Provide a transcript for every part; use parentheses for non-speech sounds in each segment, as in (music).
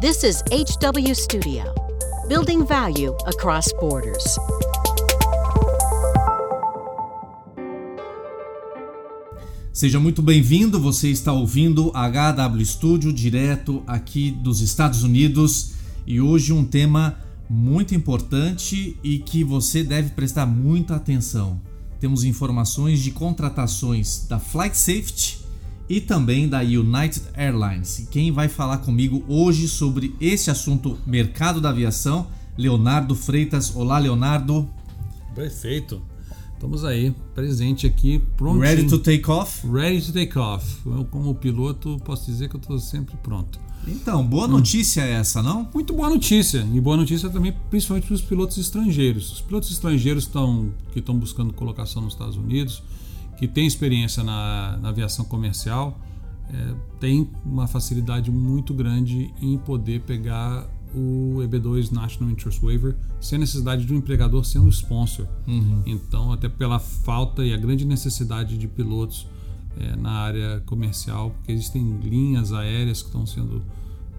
This is HW Studio, building value across borders. Seja muito bem-vindo, você está ouvindo HW Studio direto aqui dos Estados Unidos e hoje um tema muito importante e que você deve prestar muita atenção. Temos informações de contratações da Flight Safety e também da United Airlines. Quem vai falar comigo hoje sobre esse assunto mercado da aviação, Leonardo Freitas. Olá, Leonardo. Perfeito. Estamos aí, presente aqui, pronto. Ready to take off? Ready to take off. Eu, como piloto, posso dizer que eu estou sempre pronto. Então, boa notícia hum. essa, não? Muito boa notícia. E boa notícia também, principalmente para os pilotos estrangeiros. Os pilotos estrangeiros estão, que estão buscando colocação nos Estados Unidos, que têm experiência na, na aviação comercial, é, tem uma facilidade muito grande em poder pegar o EB2 National Interest Waiver sem necessidade de um empregador sendo sponsor. Uhum. Então, até pela falta e a grande necessidade de pilotos é, na área comercial, porque existem linhas aéreas que estão sendo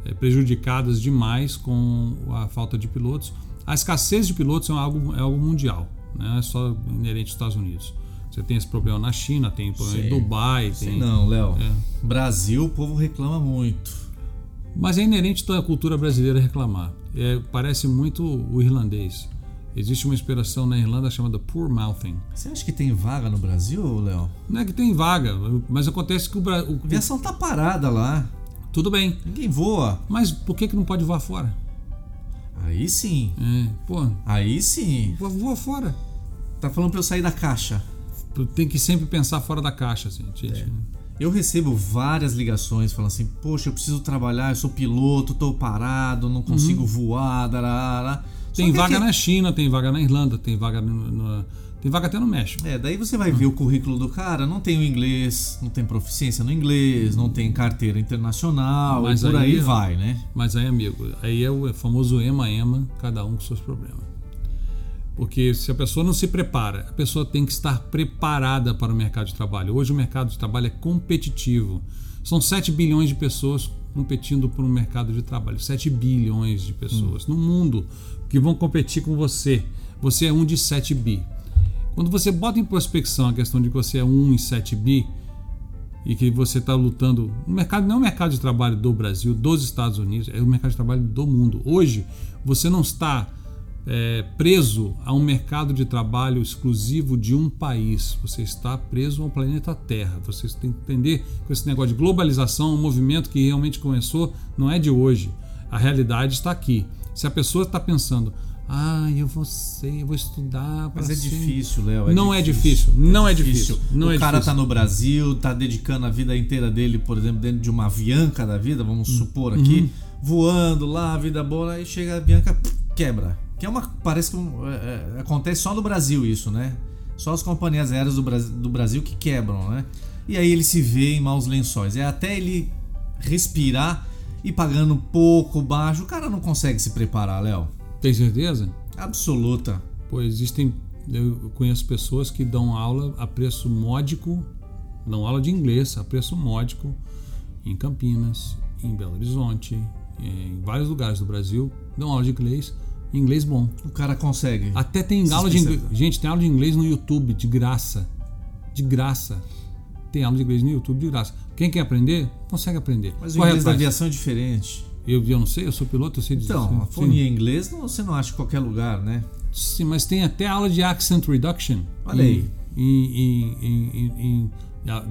é, prejudicadas demais com a falta de pilotos. A escassez de pilotos é algo, é algo mundial, né? não é só inerente aos Estados Unidos. Você tem esse problema na China, tem problema Sim. em Dubai. Tem, não, Léo. É. Brasil, o povo reclama muito. Mas é inerente toda a cultura brasileira reclamar. É, parece muito o irlandês. Existe uma inspiração na Irlanda chamada poor mouthing. Você acha que tem vaga no Brasil, Léo? Não é que tem vaga, mas acontece que o Brasil. A aviação tá parada lá. Tudo bem. Ninguém voa. Mas por que, que não pode voar fora? Aí sim. É, pô. Aí sim. Voa, voa fora. Tá falando pra eu sair da caixa. Tem que sempre pensar fora da caixa, assim, gente. É. Eu recebo várias ligações falando assim: Poxa, eu preciso trabalhar, eu sou piloto, tô parado, não consigo uhum. voar. Darara. Tem vaga aqui... na China, tem vaga na Irlanda, tem vaga no, no, tem vaga até no México. É, daí você vai ver o currículo do cara, não tem o inglês, não tem proficiência no inglês, não tem carteira internacional, mas e por aí, aí vai, né? Mas aí, amigo, aí é o famoso ema-ema, cada um com seus problemas. Porque se a pessoa não se prepara, a pessoa tem que estar preparada para o mercado de trabalho. Hoje o mercado de trabalho é competitivo. São 7 bilhões de pessoas competindo por um mercado de trabalho. 7 bilhões de pessoas hum. no mundo que vão competir com você. Você é um de 7 bi. Quando você bota em prospecção a questão de que você é um em 7 bi e que você está lutando, o mercado não é o mercado de trabalho do Brasil, dos Estados Unidos, é o mercado de trabalho do mundo. Hoje você não está é, preso a um mercado de trabalho exclusivo de um país. Você está preso ao planeta Terra. Você tem que entender que esse negócio de globalização, um movimento que realmente começou, não é de hoje. A realidade está aqui. Se a pessoa está pensando, ah, eu vou ser, eu vou estudar. Mas é ser... difícil, Léo. É não, é difícil. não é difícil. Não o é cara está no Brasil, está dedicando a vida inteira dele, por exemplo, dentro de uma avianca da vida, vamos uhum. supor aqui, uhum. voando lá, vida boa, aí chega a avianca, quebra que é uma. Parece que é, é, acontece só no Brasil isso, né? Só as companhias aéreas do, Brasil, do Brasil que quebram, né? E aí ele se vê em maus lençóis. É até ele respirar e pagando pouco, baixo, o cara não consegue se preparar, Léo. Tem certeza? Absoluta. Pois existem. Eu conheço pessoas que dão aula a preço módico, dão aula de inglês a preço módico em Campinas, em Belo Horizonte, em vários lugares do Brasil, dão aula de inglês Inglês bom. O cara consegue. Até tem aula de inglês. Gente, tem aula de inglês no YouTube, de graça. De graça. Tem aula de inglês no YouTube de graça. Quem quer aprender, consegue aprender. Mas o Corre inglês da aviação é diferente. Eu, eu não sei, eu sou piloto, eu sei dizer. Então, a fonia em inglês você não acha em qualquer lugar, né? Sim, mas tem até aula de accent reduction. Olha aí. Em, em, em,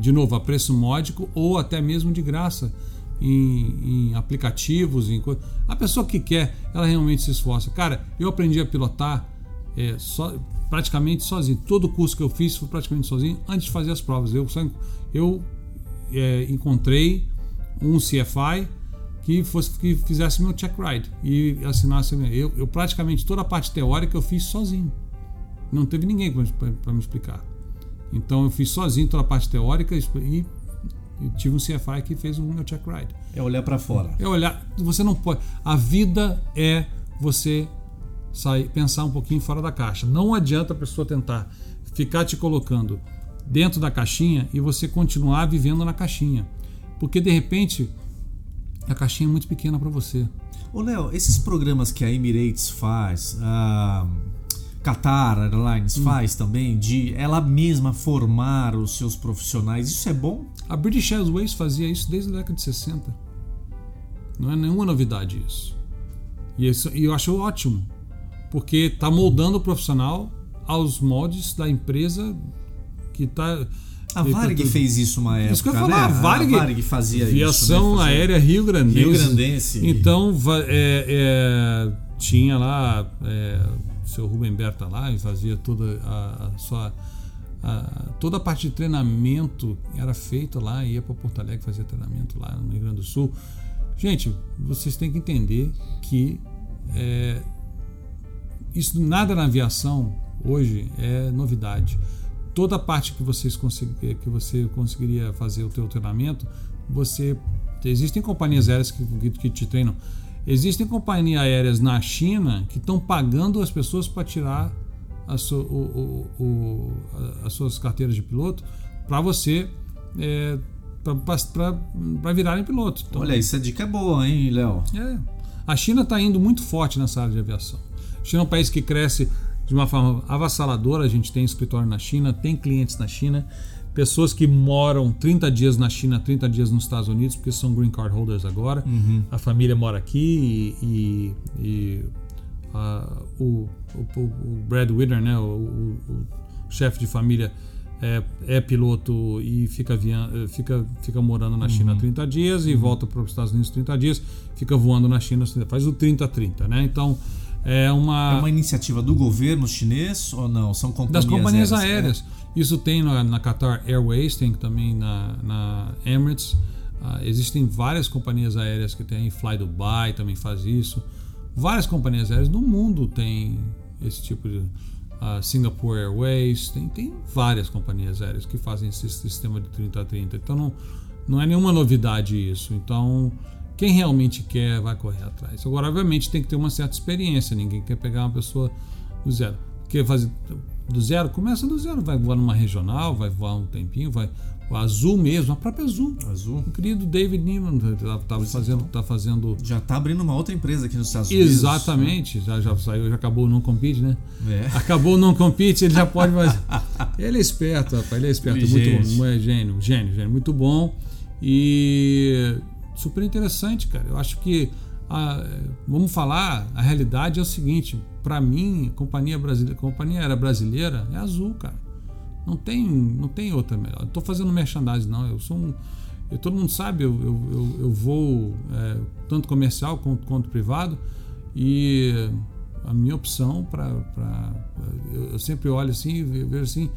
de novo, a preço módico ou até mesmo de graça em, em aplicativos, em coisas. A pessoa que quer, ela realmente se esforça. Cara, eu aprendi a pilotar é, praticamente sozinho. Todo o curso que eu fiz foi praticamente sozinho antes de fazer as provas. Eu, eu é, encontrei um CFI que fosse que fizesse meu check ride e assinasse eu, eu praticamente toda a parte teórica eu fiz sozinho não teve ninguém para me explicar então eu fiz sozinho toda a parte teórica e eu tive um CFI que fez o meu check ride. É olhar para fora. É olhar. Você não pode. A vida é você sair, pensar um pouquinho fora da caixa. Não adianta a pessoa tentar ficar te colocando dentro da caixinha e você continuar vivendo na caixinha. Porque de repente A caixinha é muito pequena para você. Ô, Léo, esses programas que a Emirates faz, a Qatar Airlines hum. faz também, de ela mesma formar os seus profissionais, isso é bom? A British Airways fazia isso desde a década de 60. Não é nenhuma novidade isso. E, isso, e eu acho ótimo, porque está moldando o profissional aos moldes da empresa que está. A Varig fez isso uma época. Isso que eu ia falar, né? a Varig, a Varig fazia Viação isso, né? aérea Rio Grandense. Rio Grandense. Então, é, é, tinha lá, é, seu Rubem Berta lá e fazia toda a, a sua. A, toda a parte de treinamento era feita lá, ia para Porto Alegre fazer treinamento lá no Rio Grande do Sul. Gente, vocês têm que entender que é, isso nada na aviação hoje é novidade. Toda a parte que, vocês que você conseguiria fazer o teu treinamento, você existem companhias aéreas que, que, que te treinam. Existem companhias aéreas na China que estão pagando as pessoas para tirar a o, o, o, as suas carteiras de piloto para você é, para virarem piloto. Então, Olha, dica é boa, hein, Léo? É. A China está indo muito forte nessa área de aviação. A China é um país que cresce de uma forma avassaladora. A gente tem escritório na China, tem clientes na China, pessoas que moram 30 dias na China, 30 dias nos Estados Unidos, porque são green card holders agora. Uhum. A família mora aqui e, e, e uh, o, o, o Brad Winner, né, o, o, o chefe de família, é, é, piloto e fica, via, fica, fica morando na China uhum. 30 dias e uhum. volta para os Estados Unidos 30 dias, fica voando na China, faz o 30-30, né? Então é uma. É uma iniciativa do governo chinês ou não? São companhias Das companhias aéreas. aéreas. É. Isso tem na, na, Qatar Airways, tem também na, na Emirates. Uh, existem várias companhias aéreas que têm, Fly Dubai também faz isso. Várias companhias aéreas no mundo têm esse tipo de. Uh, Singapore Airways, tem, tem várias companhias aéreas que fazem esse sistema de 30 a 30. Então não, não é nenhuma novidade isso. Então quem realmente quer vai correr atrás. Agora, obviamente, tem que ter uma certa experiência. Ninguém quer pegar uma pessoa do zero. Porque fazer do zero, começa do zero. Vai voar numa regional, vai voar um tempinho, vai. O Azul mesmo, a própria Azul. Azul. O querido David Neiman tá, tá fazendo, tá fazendo. Já está abrindo uma outra empresa aqui nos Estados Unidos. Exatamente. Né? Já, já saiu, já acabou o não compete, né? É. (laughs) Acabou o não compete, ele já pode fazer. ele é esperto, rapaz. Ele é esperto. Muito bom. É gênio, gênio, gênio. Muito bom. E super interessante, cara. Eu acho que a, vamos falar, a realidade é o seguinte, para mim, companhia brasileira, companhia era brasileira é azul, cara. Não tem, não tem outra melhor. Não tô fazendo merchandising não, eu sou um eu, todo mundo sabe, eu, eu, eu, eu vou é, tanto comercial quanto, quanto privado e a minha opção para eu, eu sempre olho assim e vejo assim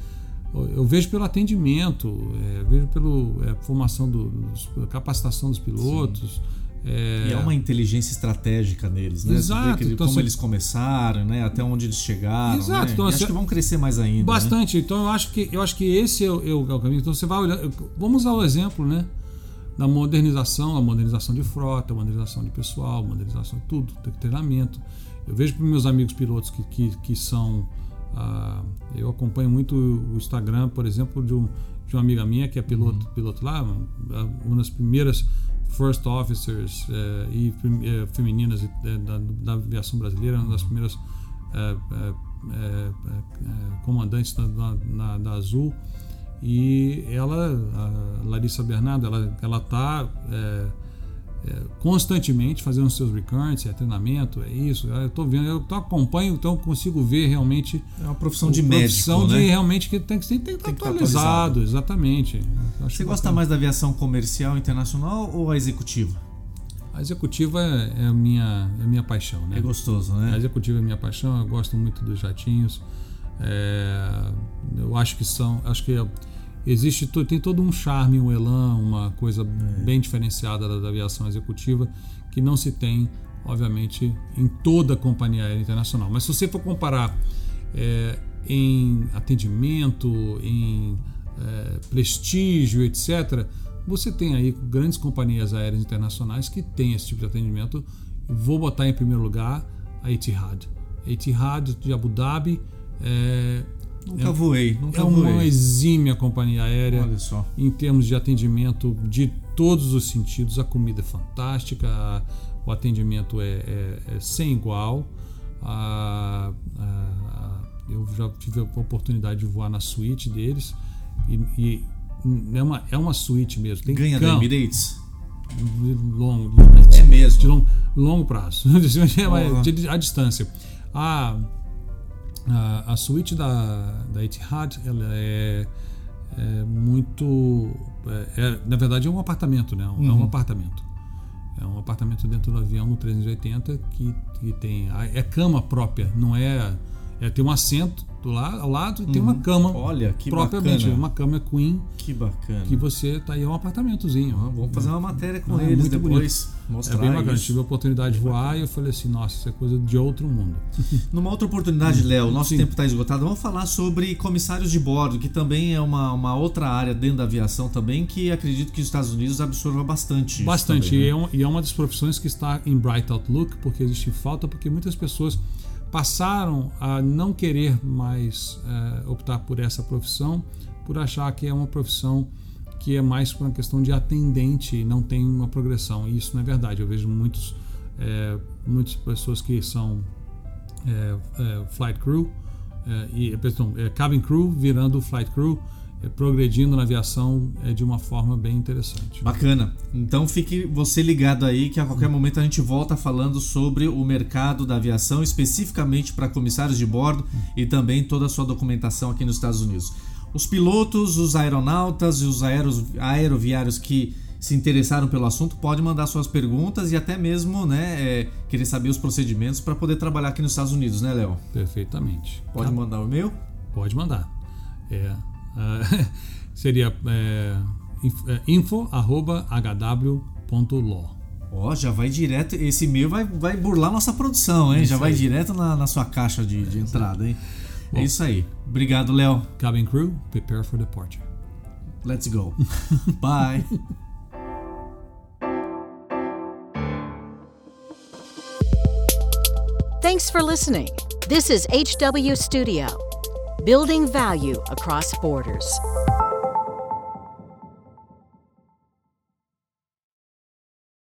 eu vejo pelo atendimento, é, vejo pela é, formação do, dos, capacitação dos pilotos. É... E há uma inteligência estratégica neles, né? Exato. Então, como eles começaram, né? Até onde eles chegaram. Exato. Né? Então, acho que vão crescer mais ainda. Né? Bastante. Né? Então eu acho que eu acho que esse é o, é o caminho. Então você vai olhar. Vamos usar o exemplo, né? Da modernização, a modernização de frota, modernização de pessoal, modernização de tudo, treinamento. Eu vejo para meus amigos pilotos que, que, que são ah, eu acompanho muito o Instagram, por exemplo, de, um, de uma amiga minha que é piloto, uhum. piloto lá, uma das primeiras first officers eh, e eh, femininas eh, da, da, aviação brasileira, uma das primeiras eh, eh, comandantes da, da, da, Azul. E ela, a Larissa Bernardo, ela, ela tá é, constantemente fazendo seus recurrents, é treinamento, é isso. Eu estou vendo, eu tô acompanho, então consigo ver realmente. É uma profissão de médico. Profissão né? de realmente que tem que, tem que estar tem atualizado, atualizado, exatamente. Acho Você gosta mais da aviação comercial internacional ou a executiva? A executiva é a minha, é a minha paixão, né? É gostoso, né? A executiva é a minha paixão, eu gosto muito dos jatinhos. É, eu acho que são. Acho que existe tem todo um charme, um elan, uma coisa é. bem diferenciada da, da, aviação executiva que não se tem, obviamente, em toda a companhia aérea internacional. Mas se você for comparar é, em atendimento, em é, prestígio, etc., você tem aí grandes companhias aéreas internacionais que têm esse tipo de atendimento. Vou botar em primeiro lugar a Etihad. A Etihad de Abu Dhabi é, Nunca é, voei, nunca é voei. uma exímia companhia aérea Olha só. em termos de atendimento de todos os sentidos. A comida é fantástica, a, o atendimento é, é, é sem igual. A, a, eu já tive a oportunidade de voar na suíte deles e, e é, uma, é uma suíte mesmo. Tem Ganha cama, da Emirates? Longo, é mesmo? De longo, longo prazo, (laughs) a distância. A, a, a suíte da, da Etihad ela é, é muito. É, é, na verdade, é um apartamento, né? Uhum. É um uhum. apartamento. É um apartamento dentro do avião no 380 que, que tem. É cama própria, não é. É, tem um assento do lado, ao lado e tem uma uhum. cama. Olha, que propriamente, bacana. uma cama queen. Que bacana. Que você tá aí é um apartamentozinho. Ah, vamos fazer uma matéria com ah, eles depois. Bonito. Mostrar é bem bacana. Isso. Tive a oportunidade de voar e eu falei assim, nossa, isso é coisa de outro mundo. (laughs) Numa outra oportunidade, Léo, nosso Sim. tempo está esgotado. Vamos falar sobre comissários de bordo, que também é uma, uma outra área dentro da aviação também, que acredito que os Estados Unidos absorva bastante. Bastante. Também, né? e, é e é uma das profissões que está em Bright Outlook, porque existe falta, porque muitas pessoas passaram a não querer mais é, optar por essa profissão, por achar que é uma profissão que é mais uma questão de atendente e não tem uma progressão. E isso não é verdade. Eu vejo muitos, é, muitas pessoas que são é flight crew, e, perdão, cabin crew virando flight crew progredindo na aviação é, de uma forma bem interessante. Bacana. Então fique você ligado aí que a qualquer momento a gente volta falando sobre o mercado da aviação, especificamente para comissários de bordo e também toda a sua documentação aqui nos Estados Unidos. Os pilotos, os aeronautas e os aeros, aeroviários que se interessaram pelo assunto podem mandar suas perguntas e até mesmo né, é, querer saber os procedimentos para poder trabalhar aqui nos Estados Unidos, né, Léo? Perfeitamente. Pode tá. mandar o e-mail? Pode mandar. É, Uh, (laughs) seria é, é info.hw.law. Ó, oh, já vai direto. Esse e-mail vai, vai burlar nossa produção, hein? já vai aí. direto na, na, sua caixa de, de entrada, hein? Bom, é isso aí. Obrigado, Léo. Cabin crew, prepare for departure. Let's go. (laughs) Bye. Thanks for listening. This is HW Studio. Building value across borders.